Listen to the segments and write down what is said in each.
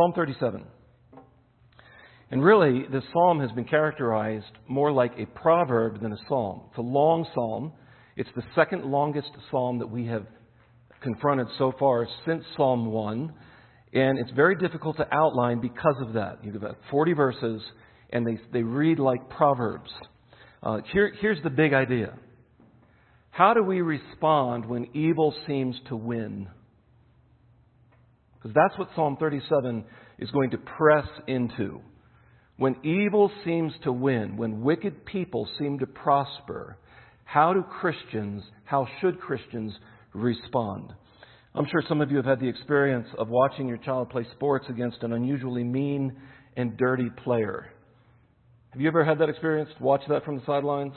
Psalm 37. And really, this psalm has been characterized more like a proverb than a psalm. It's a long psalm. It's the second longest psalm that we have confronted so far since Psalm 1. And it's very difficult to outline because of that. You've got 40 verses, and they, they read like proverbs. Uh, here, here's the big idea How do we respond when evil seems to win? Because that's what Psalm 37 is going to press into. When evil seems to win, when wicked people seem to prosper, how do Christians, how should Christians respond? I'm sure some of you have had the experience of watching your child play sports against an unusually mean and dirty player. Have you ever had that experience? Watch that from the sidelines?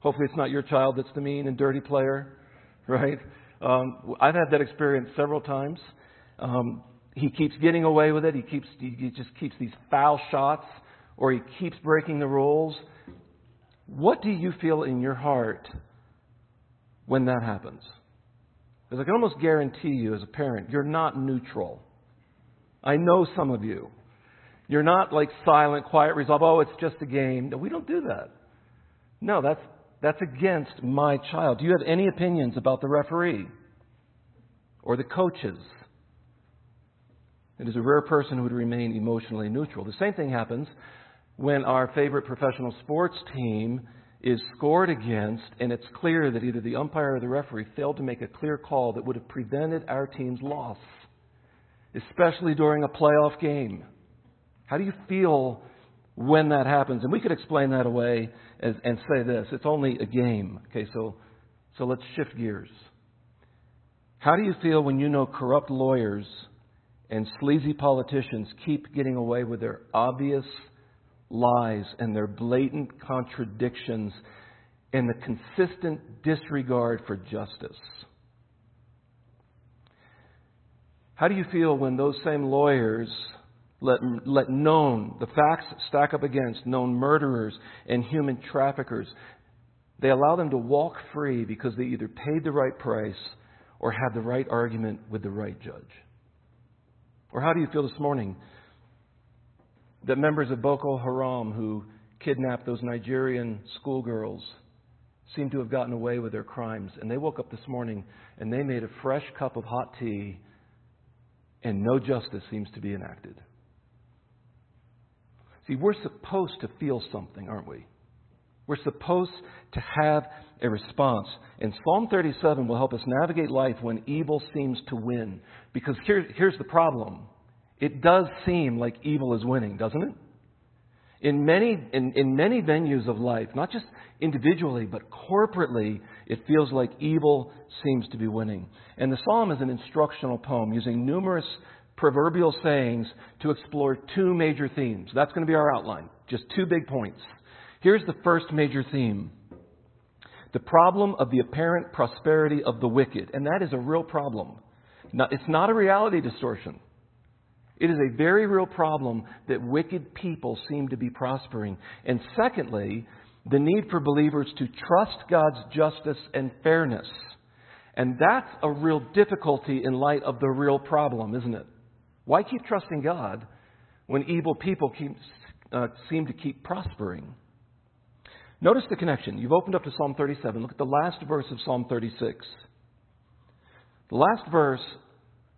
Hopefully, it's not your child that's the mean and dirty player, right? Um, I've had that experience several times. Um, he keeps getting away with it. He keeps he just keeps these foul shots, or he keeps breaking the rules. What do you feel in your heart when that happens? Because I can almost guarantee you, as a parent, you're not neutral. I know some of you. You're not like silent, quiet resolve. Oh, it's just a game. No, we don't do that. No, that's that's against my child. Do you have any opinions about the referee or the coaches? It is a rare person who would remain emotionally neutral. The same thing happens when our favorite professional sports team is scored against and it's clear that either the umpire or the referee failed to make a clear call that would have prevented our team's loss, especially during a playoff game. How do you feel when that happens? And we could explain that away as, and say this it's only a game. Okay, so, so let's shift gears. How do you feel when you know corrupt lawyers and sleazy politicians keep getting away with their obvious lies and their blatant contradictions and the consistent disregard for justice. How do you feel when those same lawyers let, let known, the facts stack up against known murderers and human traffickers, they allow them to walk free because they either paid the right price or had the right argument with the right judge? Or how do you feel this morning that members of Boko Haram who kidnapped those Nigerian schoolgirls seem to have gotten away with their crimes? And they woke up this morning and they made a fresh cup of hot tea and no justice seems to be enacted. See, we're supposed to feel something, aren't we? We're supposed to have a response. And Psalm 37 will help us navigate life when evil seems to win. Because here, here's the problem it does seem like evil is winning, doesn't it? In many, in, in many venues of life, not just individually, but corporately, it feels like evil seems to be winning. And the psalm is an instructional poem using numerous proverbial sayings to explore two major themes. That's going to be our outline. Just two big points. Here's the first major theme the problem of the apparent prosperity of the wicked. And that is a real problem. It's not a reality distortion. It is a very real problem that wicked people seem to be prospering. And secondly, the need for believers to trust God's justice and fairness. And that's a real difficulty in light of the real problem, isn't it? Why keep trusting God when evil people keep, uh, seem to keep prospering? Notice the connection. You've opened up to Psalm 37. Look at the last verse of Psalm 36. The last verse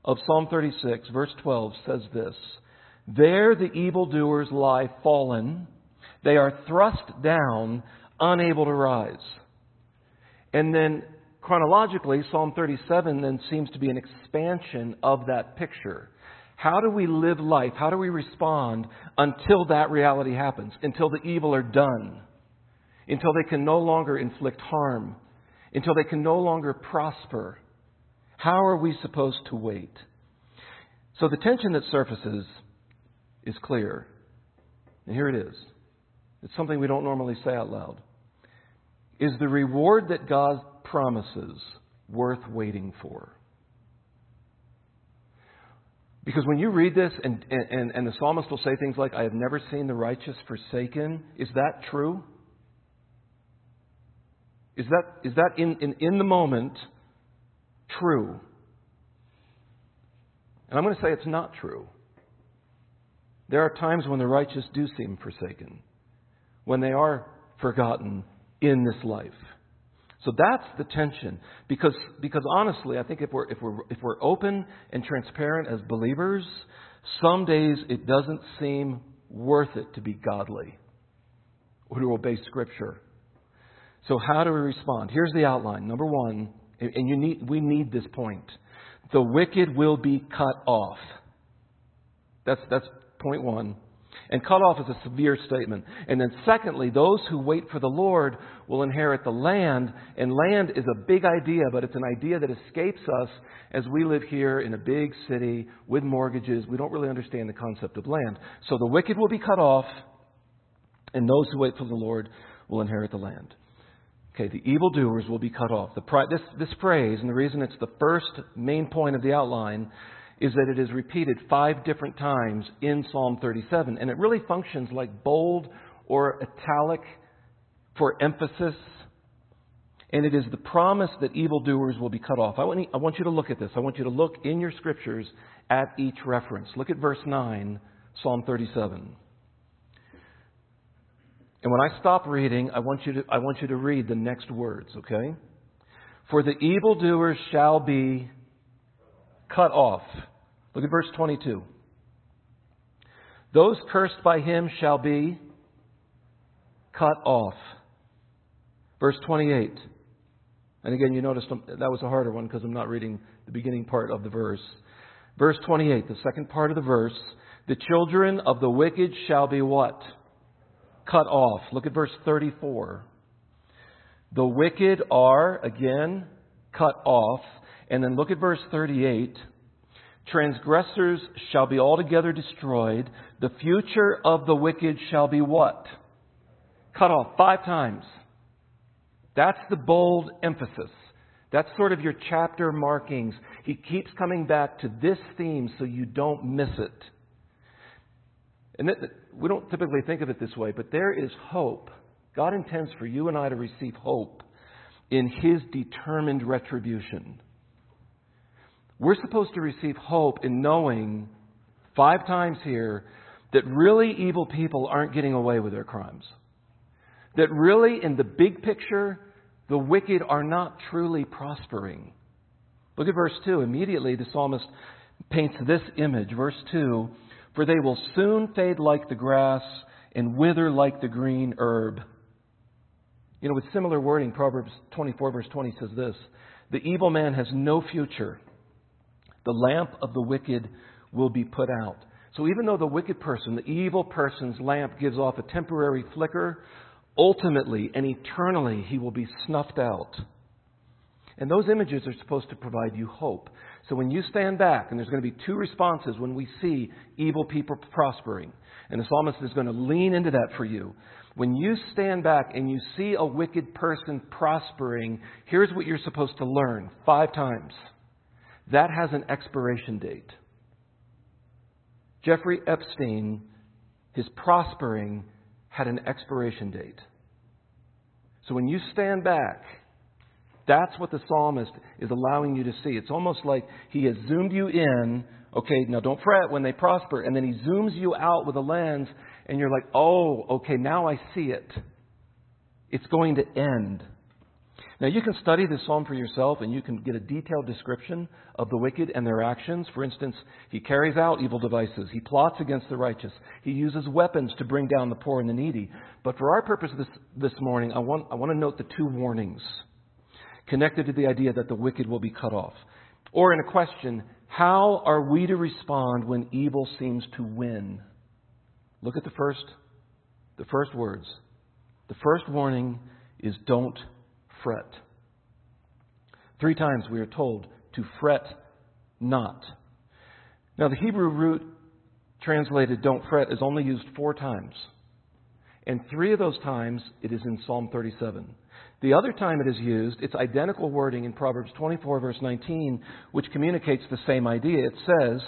of Psalm 36, verse 12, says this There the evildoers lie fallen, they are thrust down, unable to rise. And then chronologically, Psalm 37 then seems to be an expansion of that picture. How do we live life? How do we respond until that reality happens? Until the evil are done? Until they can no longer inflict harm, until they can no longer prosper. How are we supposed to wait? So the tension that surfaces is clear. And here it is. It's something we don't normally say out loud. Is the reward that God promises worth waiting for? Because when you read this and, and, and the psalmist will say things like, I have never seen the righteous forsaken, is that true? Is that, is that in, in, in the moment true? And I'm going to say it's not true. There are times when the righteous do seem forsaken, when they are forgotten in this life. So that's the tension. Because, because honestly, I think if we're, if, we're, if we're open and transparent as believers, some days it doesn't seem worth it to be godly or to obey Scripture. So, how do we respond? Here's the outline. Number one, and you need, we need this point the wicked will be cut off. That's, that's point one. And cut off is a severe statement. And then, secondly, those who wait for the Lord will inherit the land. And land is a big idea, but it's an idea that escapes us as we live here in a big city with mortgages. We don't really understand the concept of land. So the wicked will be cut off, and those who wait for the Lord will inherit the land. Okay, the evildoers will be cut off. The, this, this phrase, and the reason it's the first main point of the outline, is that it is repeated five different times in Psalm 37. And it really functions like bold or italic for emphasis. And it is the promise that evildoers will be cut off. I want, I want you to look at this. I want you to look in your scriptures at each reference. Look at verse 9, Psalm 37. And when I stop reading, I want you to, I want you to read the next words, okay? For the evildoers shall be cut off. Look at verse 22. Those cursed by him shall be cut off. Verse 28. And again, you noticed um, that was a harder one because I'm not reading the beginning part of the verse. Verse 28, the second part of the verse. The children of the wicked shall be what? Cut off. Look at verse 34. The wicked are, again, cut off. And then look at verse 38. Transgressors shall be altogether destroyed. The future of the wicked shall be what? Cut off five times. That's the bold emphasis. That's sort of your chapter markings. He keeps coming back to this theme so you don't miss it. And we don't typically think of it this way, but there is hope. God intends for you and I to receive hope in His determined retribution. We're supposed to receive hope in knowing, five times here, that really evil people aren't getting away with their crimes. That really, in the big picture, the wicked are not truly prospering. Look at verse 2. Immediately, the psalmist paints this image. Verse 2 For they will soon fade like the grass and wither like the green herb. You know, with similar wording, Proverbs 24, verse 20 says this The evil man has no future the lamp of the wicked will be put out. So even though the wicked person, the evil person's lamp gives off a temporary flicker, ultimately and eternally he will be snuffed out. And those images are supposed to provide you hope. So when you stand back, and there's going to be two responses when we see evil people prospering, and the psalmist is going to lean into that for you. When you stand back and you see a wicked person prospering, here's what you're supposed to learn five times that has an expiration date. Jeffrey Epstein, his prospering had an expiration date. So when you stand back, that's what the psalmist is allowing you to see. It's almost like he has zoomed you in. Okay, now don't fret when they prosper. And then he zooms you out with a lens, and you're like, oh, okay, now I see it. It's going to end. Now, you can study this psalm for yourself and you can get a detailed description of the wicked and their actions. For instance, he carries out evil devices, he plots against the righteous, he uses weapons to bring down the poor and the needy. But for our purpose this, this morning, I want, I want to note the two warnings connected to the idea that the wicked will be cut off. Or in a question, how are we to respond when evil seems to win? Look at the first, the first words. The first warning is don't fret. Three times we are told to fret not. Now, the Hebrew root translated don't fret is only used four times. And three of those times it is in Psalm 37. The other time it is used, it's identical wording in Proverbs 24, verse 19, which communicates the same idea. It says,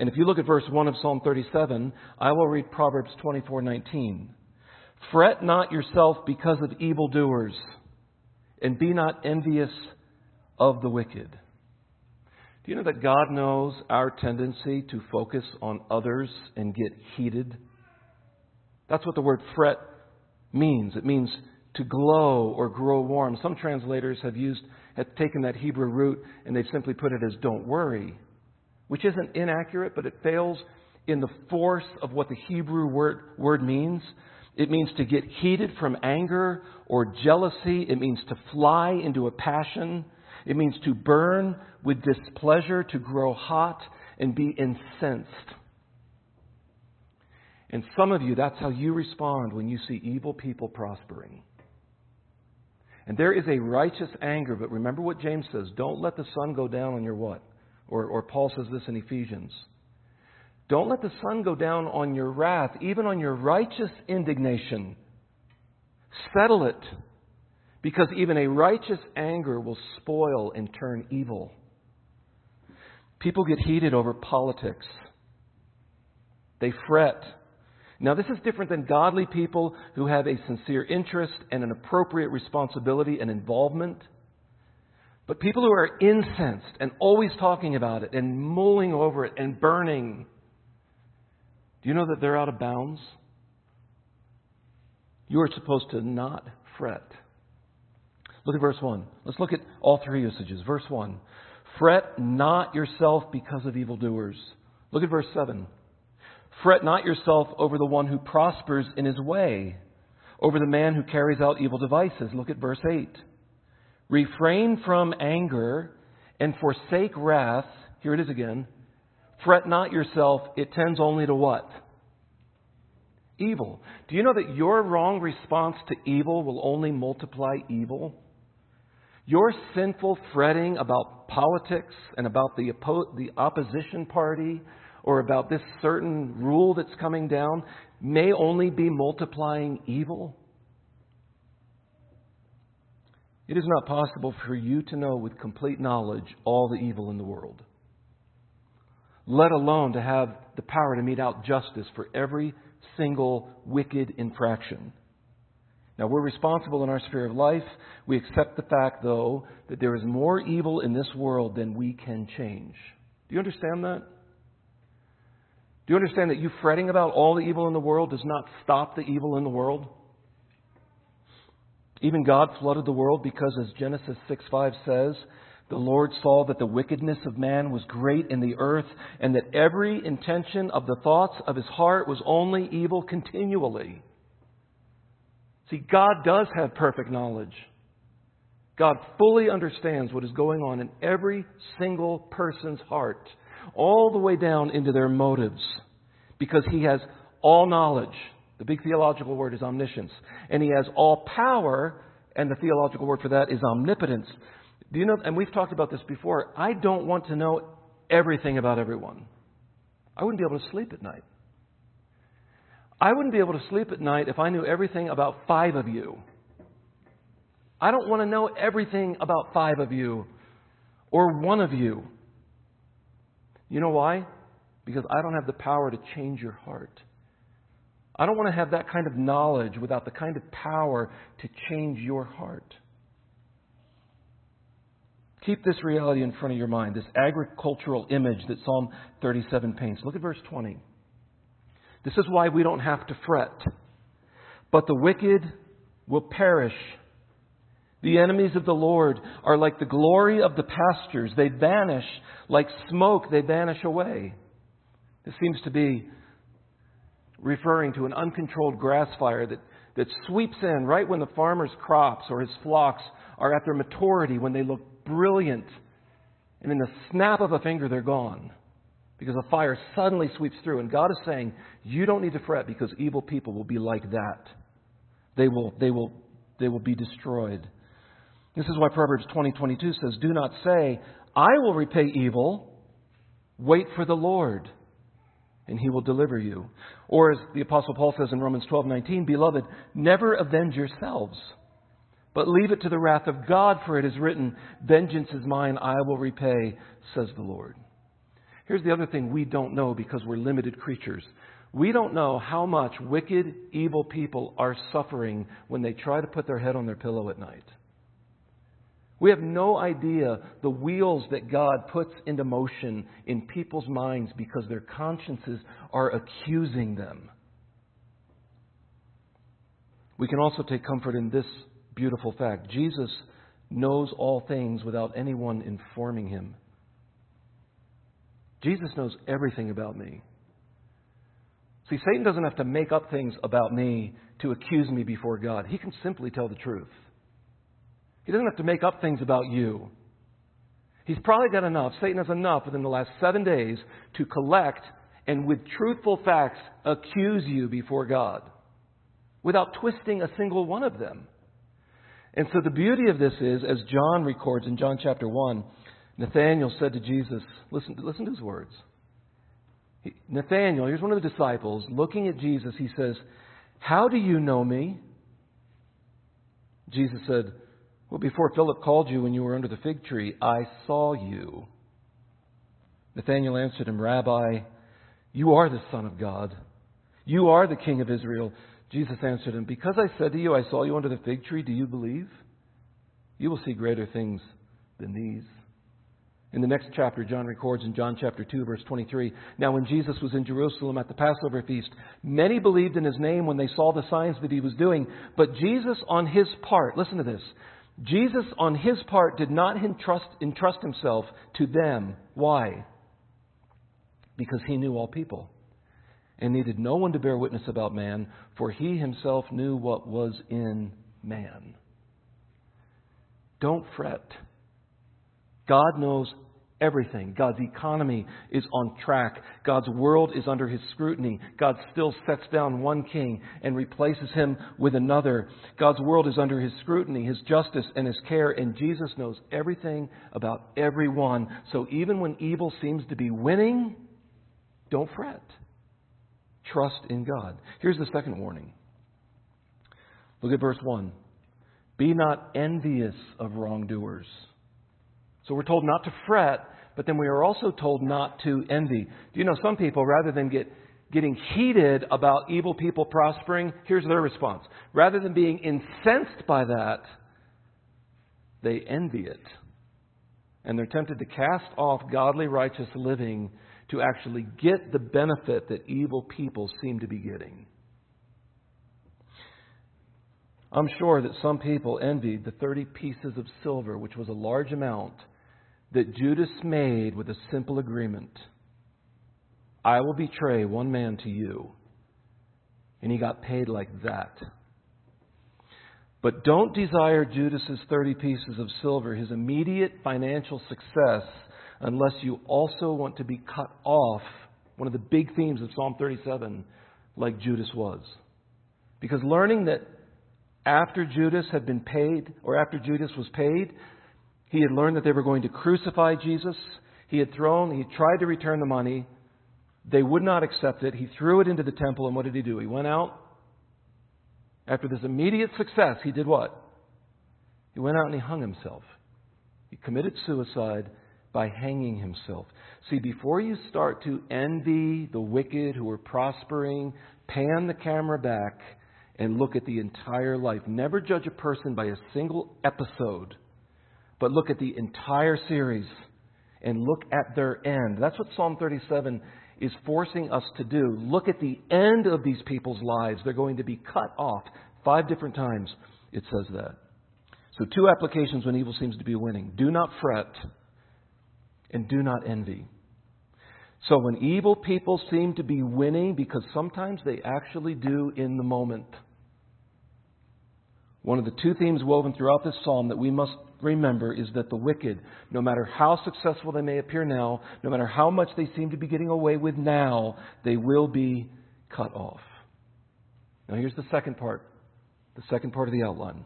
and if you look at verse 1 of Psalm 37, I will read Proverbs 24, 19. Fret not yourself because of evildoers and be not envious of the wicked. Do you know that God knows our tendency to focus on others and get heated? That's what the word fret means. It means to glow or grow warm. Some translators have used have taken that Hebrew root and they've simply put it as don't worry, which isn't inaccurate, but it fails in the force of what the Hebrew word, word means. It means to get heated from anger or jealousy. It means to fly into a passion. It means to burn with displeasure, to grow hot and be incensed. And some of you, that's how you respond when you see evil people prospering. And there is a righteous anger, but remember what James says don't let the sun go down on your what? Or, or Paul says this in Ephesians. Don't let the sun go down on your wrath, even on your righteous indignation. Settle it, because even a righteous anger will spoil and turn evil. People get heated over politics, they fret now, this is different than godly people who have a sincere interest and an appropriate responsibility and involvement. But people who are incensed and always talking about it and mulling over it and burning, do you know that they're out of bounds? You are supposed to not fret. Look at verse 1. Let's look at all three usages. Verse 1 Fret not yourself because of evildoers. Look at verse 7. Fret not yourself over the one who prospers in his way, over the man who carries out evil devices. Look at verse 8. Refrain from anger and forsake wrath. Here it is again. Fret not yourself, it tends only to what? Evil. Do you know that your wrong response to evil will only multiply evil? Your sinful fretting about politics and about the, oppo- the opposition party or about this certain rule that's coming down may only be multiplying evil? It is not possible for you to know with complete knowledge all the evil in the world, let alone to have the power to mete out justice for every single wicked infraction. Now, we're responsible in our sphere of life. We accept the fact, though, that there is more evil in this world than we can change. Do you understand that? Do you understand that you fretting about all the evil in the world does not stop the evil in the world? Even God flooded the world because, as Genesis 6 5 says, the Lord saw that the wickedness of man was great in the earth, and that every intention of the thoughts of his heart was only evil continually. See, God does have perfect knowledge. God fully understands what is going on in every single person's heart all the way down into their motives because he has all knowledge. The big theological word is omniscience. And he has all power, and the theological word for that is omnipotence. Do you know, and we've talked about this before, I don't want to know everything about everyone. I wouldn't be able to sleep at night. I wouldn't be able to sleep at night if I knew everything about five of you. I don't want to know everything about five of you or one of you. You know why? Because I don't have the power to change your heart. I don't want to have that kind of knowledge without the kind of power to change your heart. Keep this reality in front of your mind, this agricultural image that Psalm 37 paints. Look at verse 20. This is why we don't have to fret. But the wicked will perish the enemies of the Lord are like the glory of the pastures. They vanish like smoke, they vanish away. This seems to be referring to an uncontrolled grass fire that, that sweeps in right when the farmer's crops or his flocks are at their maturity, when they look brilliant. And in the snap of a finger, they're gone. Because a fire suddenly sweeps through. And God is saying, You don't need to fret because evil people will be like that. They will, they will, they will be destroyed. This is why Proverbs 20:22 20, says, "Do not say, I will repay evil. Wait for the Lord, and he will deliver you." Or as the apostle Paul says in Romans 12:19, "Beloved, never avenge yourselves, but leave it to the wrath of God, for it is written, vengeance is mine, I will repay," says the Lord. Here's the other thing we don't know because we're limited creatures. We don't know how much wicked, evil people are suffering when they try to put their head on their pillow at night. We have no idea the wheels that God puts into motion in people's minds because their consciences are accusing them. We can also take comfort in this beautiful fact Jesus knows all things without anyone informing him. Jesus knows everything about me. See, Satan doesn't have to make up things about me to accuse me before God. He can simply tell the truth. He doesn't have to make up things about you. He's probably got enough, Satan has enough within the last seven days to collect and with truthful facts accuse you before God without twisting a single one of them. And so the beauty of this is, as John records in John chapter 1, Nathanael said to Jesus, listen, listen to his words. He, Nathanael, here's one of the disciples, looking at Jesus, he says, How do you know me? Jesus said, Well, before Philip called you when you were under the fig tree, I saw you. Nathanael answered him, Rabbi, you are the Son of God. You are the King of Israel. Jesus answered him, Because I said to you, I saw you under the fig tree, do you believe? You will see greater things than these. In the next chapter, John records in John chapter 2, verse 23 Now, when Jesus was in Jerusalem at the Passover feast, many believed in his name when they saw the signs that he was doing. But Jesus, on his part, listen to this Jesus, on his part, did not entrust, entrust himself to them. Why? Because he knew all people and needed no one to bear witness about man, for he himself knew what was in man. Don't fret. God knows everything. God's economy is on track. God's world is under his scrutiny. God still sets down one king and replaces him with another. God's world is under his scrutiny, his justice, and his care, and Jesus knows everything about everyone. So even when evil seems to be winning, don't fret. Trust in God. Here's the second warning. Look at verse 1. Be not envious of wrongdoers. So we're told not to fret, but then we are also told not to envy. Do you know some people, rather than get getting heated about evil people prospering, here's their response. Rather than being incensed by that, they envy it. And they're tempted to cast off godly, righteous living to actually get the benefit that evil people seem to be getting. I'm sure that some people envied the 30 pieces of silver, which was a large amount, that Judas made with a simple agreement I will betray one man to you. And he got paid like that. But don't desire Judas's 30 pieces of silver, his immediate financial success, unless you also want to be cut off, one of the big themes of Psalm 37, like Judas was. Because learning that after Judas had been paid, or after Judas was paid, he had learned that they were going to crucify Jesus. He had thrown, he tried to return the money. They would not accept it. He threw it into the temple, and what did he do? He went out. After this immediate success, he did what? He went out and he hung himself. He committed suicide by hanging himself. See, before you start to envy the wicked who are prospering, pan the camera back and look at the entire life. Never judge a person by a single episode, but look at the entire series and look at their end. That's what Psalm 37 is forcing us to do. Look at the end of these people's lives. They're going to be cut off. Five different times it says that. So, two applications when evil seems to be winning. Do not fret and do not envy. So when evil people seem to be winning, because sometimes they actually do in the moment, one of the two themes woven throughout this psalm that we must remember is that the wicked, no matter how successful they may appear now, no matter how much they seem to be getting away with now, they will be cut off. Now, here's the second part, the second part of the outline.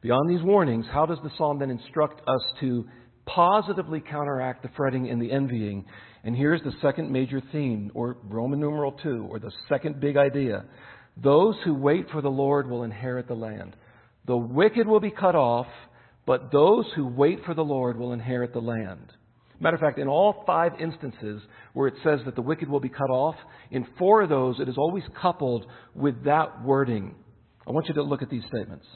Beyond these warnings, how does the psalm then instruct us to positively counteract the fretting and the envying. And here's the second major theme, or Roman numeral 2, or the second big idea. Those who wait for the Lord will inherit the land. The wicked will be cut off, but those who wait for the Lord will inherit the land. Matter of fact, in all five instances where it says that the wicked will be cut off, in four of those it is always coupled with that wording. I want you to look at these statements.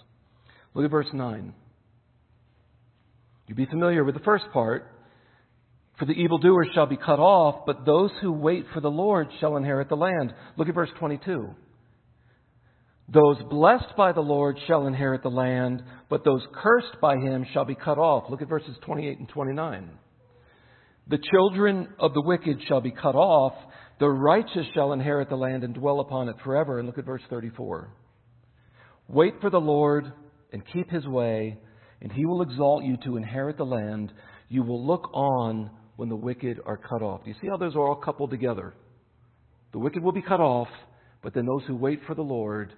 Look at verse 9. You'd be familiar with the first part. For the evildoers shall be cut off, but those who wait for the Lord shall inherit the land. Look at verse 22. Those blessed by the Lord shall inherit the land, but those cursed by him shall be cut off. Look at verses 28 and 29. The children of the wicked shall be cut off, the righteous shall inherit the land and dwell upon it forever. And look at verse 34. Wait for the Lord and keep his way, and he will exalt you to inherit the land. You will look on when the wicked are cut off. Do you see how those are all coupled together? The wicked will be cut off, but then those who wait for the Lord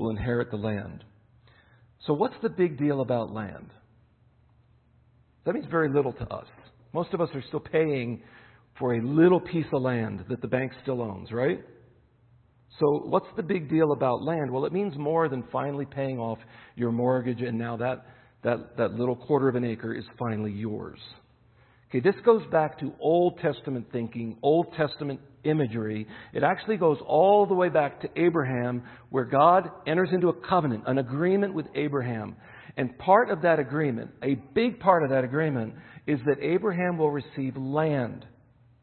will inherit the land. So, what's the big deal about land? That means very little to us. Most of us are still paying for a little piece of land that the bank still owns, right? So, what's the big deal about land? Well, it means more than finally paying off your mortgage, and now that, that, that little quarter of an acre is finally yours. Okay, this goes back to Old Testament thinking, Old Testament imagery. It actually goes all the way back to Abraham, where God enters into a covenant, an agreement with Abraham. And part of that agreement, a big part of that agreement, is that Abraham will receive land.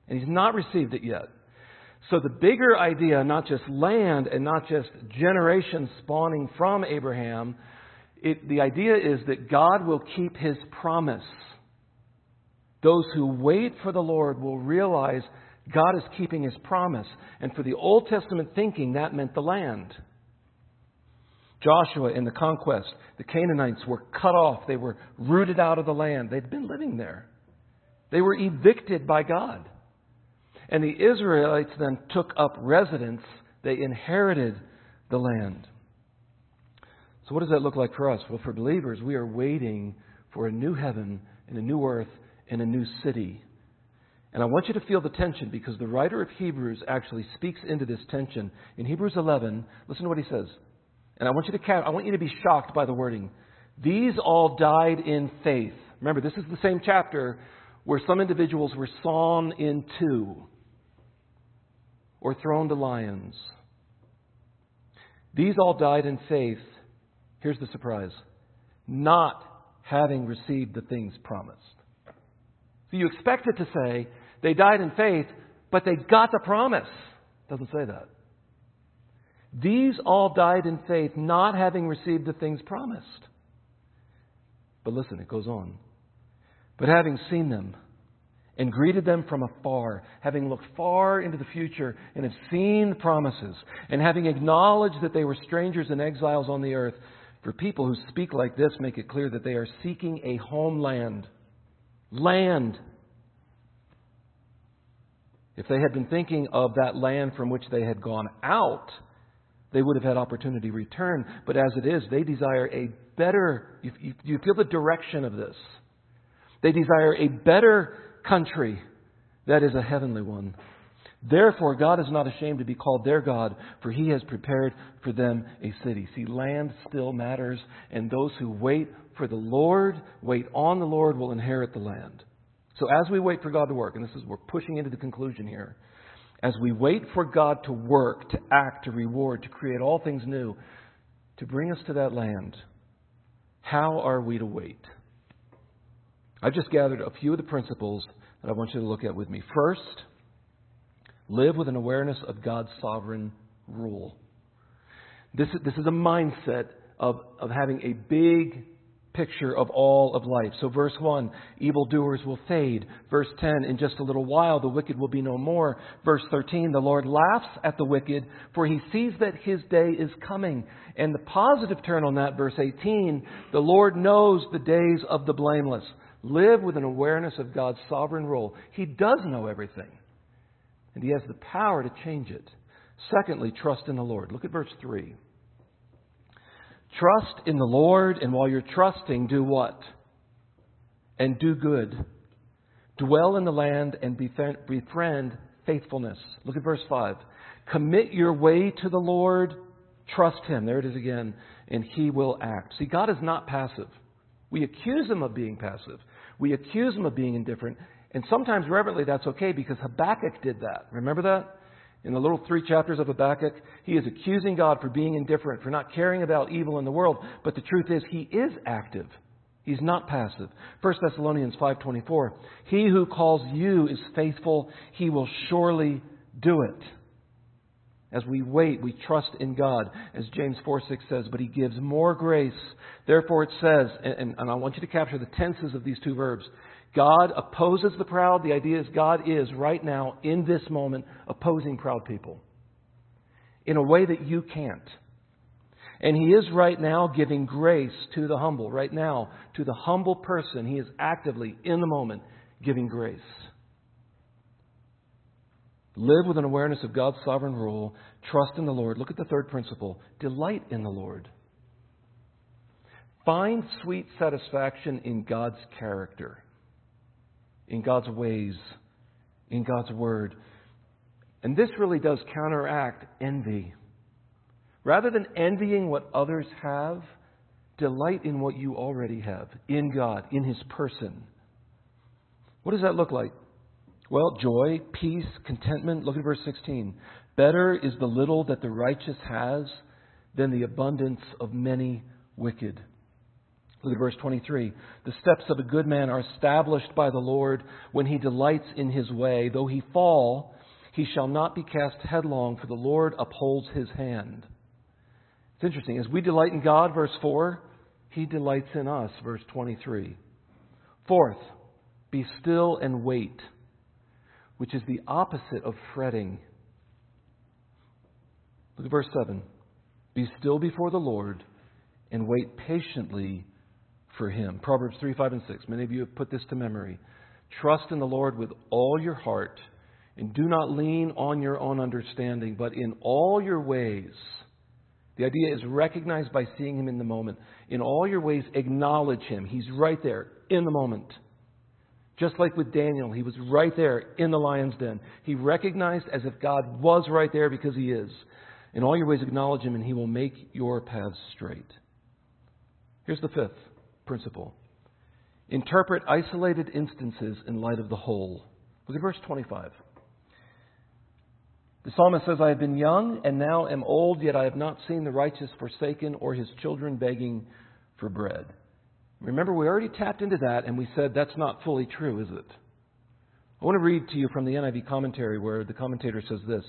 And he's not received it yet. So the bigger idea, not just land and not just generations spawning from Abraham, it, the idea is that God will keep his promise. Those who wait for the Lord will realize God is keeping his promise. And for the Old Testament thinking, that meant the land. Joshua in the conquest, the Canaanites were cut off. They were rooted out of the land. They'd been living there. They were evicted by God. And the Israelites then took up residence. They inherited the land. So, what does that look like for us? Well, for believers, we are waiting for a new heaven and a new earth and a new city. And I want you to feel the tension because the writer of Hebrews actually speaks into this tension. In Hebrews 11, listen to what he says. And I want you to I want you to be shocked by the wording. These all died in faith. Remember, this is the same chapter where some individuals were sawn in two or thrown to lions. These all died in faith. Here's the surprise not having received the things promised. So you expect it to say they died in faith, but they got the promise. Doesn't say that. These all died in faith, not having received the things promised. But listen, it goes on. But having seen them and greeted them from afar, having looked far into the future and have seen the promises, and having acknowledged that they were strangers and exiles on the earth, for people who speak like this make it clear that they are seeking a homeland. Land. If they had been thinking of that land from which they had gone out, they would have had opportunity to return. But as it is, they desire a better, you, you, you feel the direction of this. They desire a better country that is a heavenly one. Therefore, God is not ashamed to be called their God, for he has prepared for them a city. See, land still matters, and those who wait for the Lord, wait on the Lord, will inherit the land. So as we wait for God to work, and this is we're pushing into the conclusion here, as we wait for God to work, to act, to reward, to create all things new, to bring us to that land, how are we to wait? I've just gathered a few of the principles that I want you to look at with me. First, live with an awareness of God's sovereign rule. This, this is a mindset of, of having a big picture of all of life. So, verse 1, evildoers will fade. Verse 10, in just a little while, the wicked will be no more. Verse 13, the Lord laughs at the wicked, for he sees that his day is coming. And the positive turn on that, verse 18, the Lord knows the days of the blameless. Live with an awareness of God's sovereign rule. He does know everything, and He has the power to change it. Secondly, trust in the Lord. Look at verse 3. Trust in the Lord, and while you're trusting, do what? And do good. Dwell in the land and befriend faithfulness. Look at verse 5. Commit your way to the Lord, trust Him. There it is again, and He will act. See, God is not passive. We accuse Him of being passive, we accuse Him of being indifferent, and sometimes reverently that's okay because Habakkuk did that. Remember that? In the little three chapters of Habakkuk, he is accusing God for being indifferent, for not caring about evil in the world. But the truth is, he is active. He's not passive. 1 Thessalonians 5:24 He who calls you is faithful, he will surely do it. As we wait, we trust in God, as James 4 6 says, but He gives more grace. Therefore, it says, and, and I want you to capture the tenses of these two verbs God opposes the proud. The idea is God is right now, in this moment, opposing proud people in a way that you can't. And He is right now giving grace to the humble. Right now, to the humble person, He is actively, in the moment, giving grace. Live with an awareness of God's sovereign rule. Trust in the Lord. Look at the third principle delight in the Lord. Find sweet satisfaction in God's character, in God's ways, in God's word. And this really does counteract envy. Rather than envying what others have, delight in what you already have, in God, in His person. What does that look like? Well, joy, peace, contentment. Look at verse 16. Better is the little that the righteous has than the abundance of many wicked. Look at verse 23. The steps of a good man are established by the Lord when he delights in his way. Though he fall, he shall not be cast headlong, for the Lord upholds his hand. It's interesting. As we delight in God, verse 4, he delights in us, verse 23. Fourth, be still and wait which is the opposite of fretting. Look at verse 7. Be still before the Lord and wait patiently for him. Proverbs 3, 5, and 6. Many of you have put this to memory. Trust in the Lord with all your heart and do not lean on your own understanding, but in all your ways. The idea is recognized by seeing him in the moment. In all your ways, acknowledge him. He's right there in the moment. Just like with Daniel, he was right there in the lion's den. He recognized as if God was right there because he is. In all your ways, acknowledge him, and he will make your paths straight. Here's the fifth principle interpret isolated instances in light of the whole. Look at verse 25. The psalmist says, I have been young and now am old, yet I have not seen the righteous forsaken or his children begging for bread. Remember, we already tapped into that and we said that's not fully true, is it? I want to read to you from the NIV commentary where the commentator says this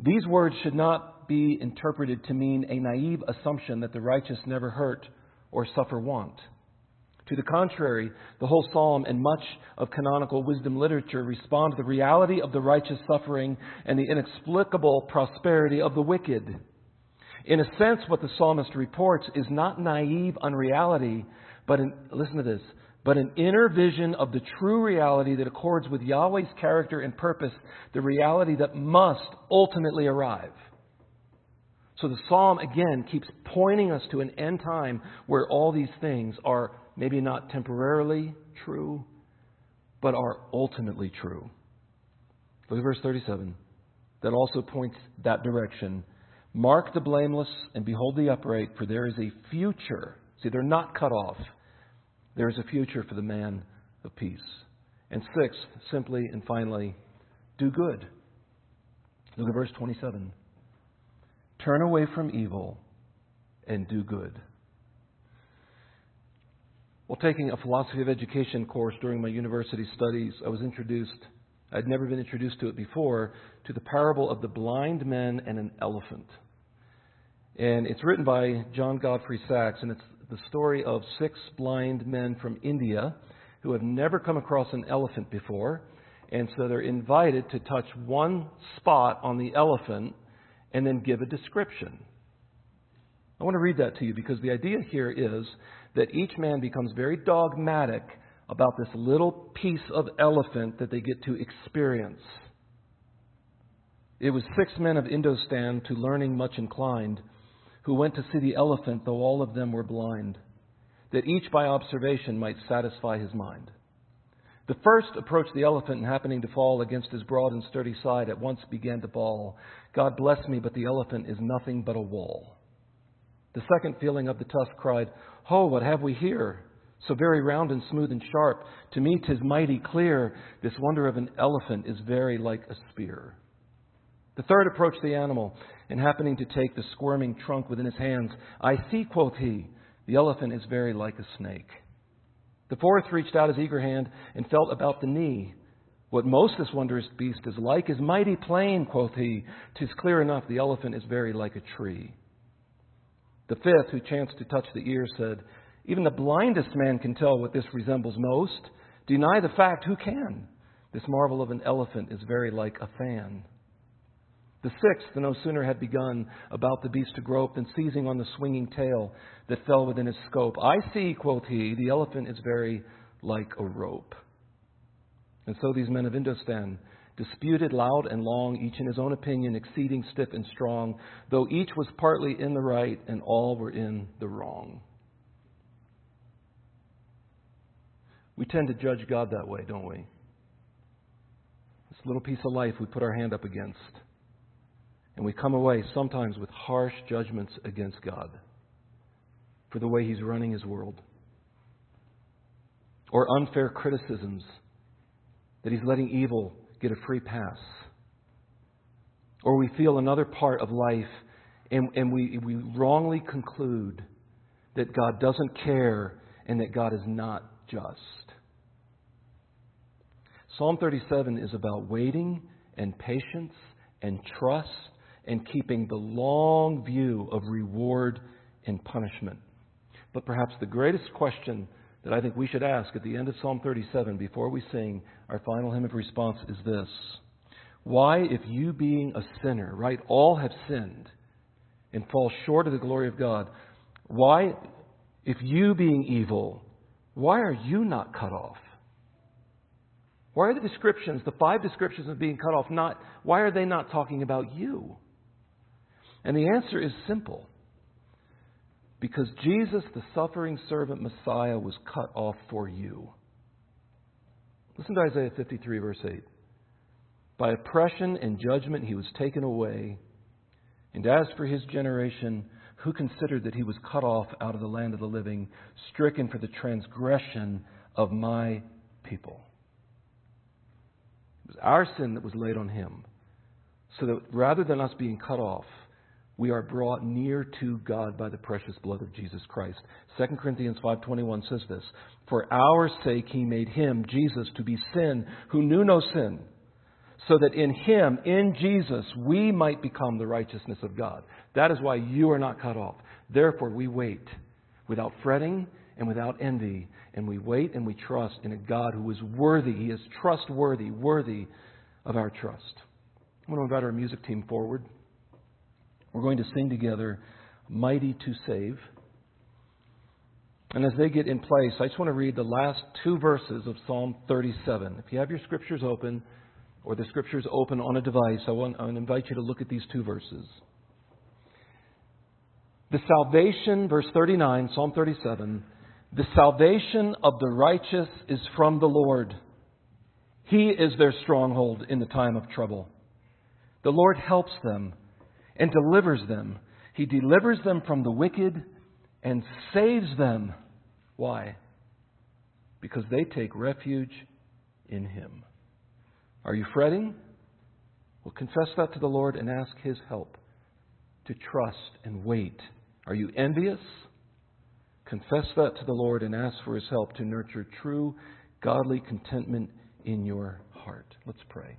These words should not be interpreted to mean a naive assumption that the righteous never hurt or suffer want. To the contrary, the whole psalm and much of canonical wisdom literature respond to the reality of the righteous suffering and the inexplicable prosperity of the wicked. In a sense, what the psalmist reports is not naive unreality, but an, listen to this, but an inner vision of the true reality that accords with Yahweh's character and purpose, the reality that must ultimately arrive. So the psalm, again, keeps pointing us to an end time where all these things are maybe not temporarily true, but are ultimately true. Look at verse 37. That also points that direction Mark the blameless and behold the upright, for there is a future. See, they're not cut off. There is a future for the man of peace. And sixth, simply and finally, do good. Look at verse 27. Turn away from evil and do good. While taking a philosophy of education course during my university studies, I was introduced, I'd never been introduced to it before, to the parable of the blind men and an elephant. And it's written by John Godfrey Saxe, and it's the story of six blind men from India who have never come across an elephant before. And so they're invited to touch one spot on the elephant and then give a description. I want to read that to you because the idea here is that each man becomes very dogmatic about this little piece of elephant that they get to experience. It was six men of Indostan to learning much inclined who went to see the elephant, though all of them were blind, that each by observation might satisfy his mind. The first approached the elephant and happening to fall against his broad and sturdy side, at once began to bawl, God bless me, but the elephant is nothing but a wall. The second, feeling of the tusk, cried, Ho, what have we here? So very round and smooth and sharp. To me, tis mighty clear. This wonder of an elephant is very like a spear. The third approached the animal, and happening to take the squirming trunk within his hands, I see, quoth he, the elephant is very like a snake. The fourth reached out his eager hand and felt about the knee. What most this wondrous beast is like is mighty plain, quoth he. Tis clear enough the elephant is very like a tree. The fifth, who chanced to touch the ear, said, Even the blindest man can tell what this resembles most. Deny the fact, who can? This marvel of an elephant is very like a fan. The sixth, no sooner had begun about the beast to grope than seizing on the swinging tail that fell within his scope. I see, quoth he, the elephant is very like a rope. And so these men of Indostan disputed loud and long, each in his own opinion, exceeding stiff and strong, though each was partly in the right and all were in the wrong. We tend to judge God that way, don't we? This little piece of life we put our hand up against. And we come away sometimes with harsh judgments against God for the way He's running His world. Or unfair criticisms that He's letting evil get a free pass. Or we feel another part of life and, and we, we wrongly conclude that God doesn't care and that God is not just. Psalm 37 is about waiting and patience and trust and keeping the long view of reward and punishment. But perhaps the greatest question that I think we should ask at the end of Psalm 37 before we sing our final hymn of response is this Why, if you being a sinner, right, all have sinned and fall short of the glory of God, why, if you being evil, why are you not cut off? Why are the descriptions, the five descriptions of being cut off, not, why are they not talking about you? And the answer is simple. Because Jesus, the suffering servant Messiah, was cut off for you. Listen to Isaiah 53, verse 8. By oppression and judgment he was taken away. And as for his generation, who considered that he was cut off out of the land of the living, stricken for the transgression of my people? It was our sin that was laid on him. So that rather than us being cut off, we are brought near to God by the precious blood of Jesus Christ. 2 Corinthians 5:21 says this, "For our sake he made him Jesus to be sin who knew no sin, so that in him, in Jesus, we might become the righteousness of God." That is why you are not cut off. Therefore we wait without fretting and without envy, and we wait and we trust in a God who is worthy. He is trustworthy, worthy of our trust. I'm going to invite our music team forward. We're going to sing together, Mighty to Save. And as they get in place, I just want to read the last two verses of Psalm 37. If you have your scriptures open, or the scriptures open on a device, I want, to invite you to look at these two verses. The salvation, verse 39, Psalm 37, the salvation of the righteous is from the Lord. He is their stronghold in the time of trouble. The Lord helps them and delivers them. He delivers them from the wicked and saves them. Why? Because they take refuge in Him. Are you fretting? Well, confess that to the Lord and ask His help to trust and wait. Are you envious? Confess that to the Lord and ask for His help to nurture true, godly contentment in your heart. Let's pray.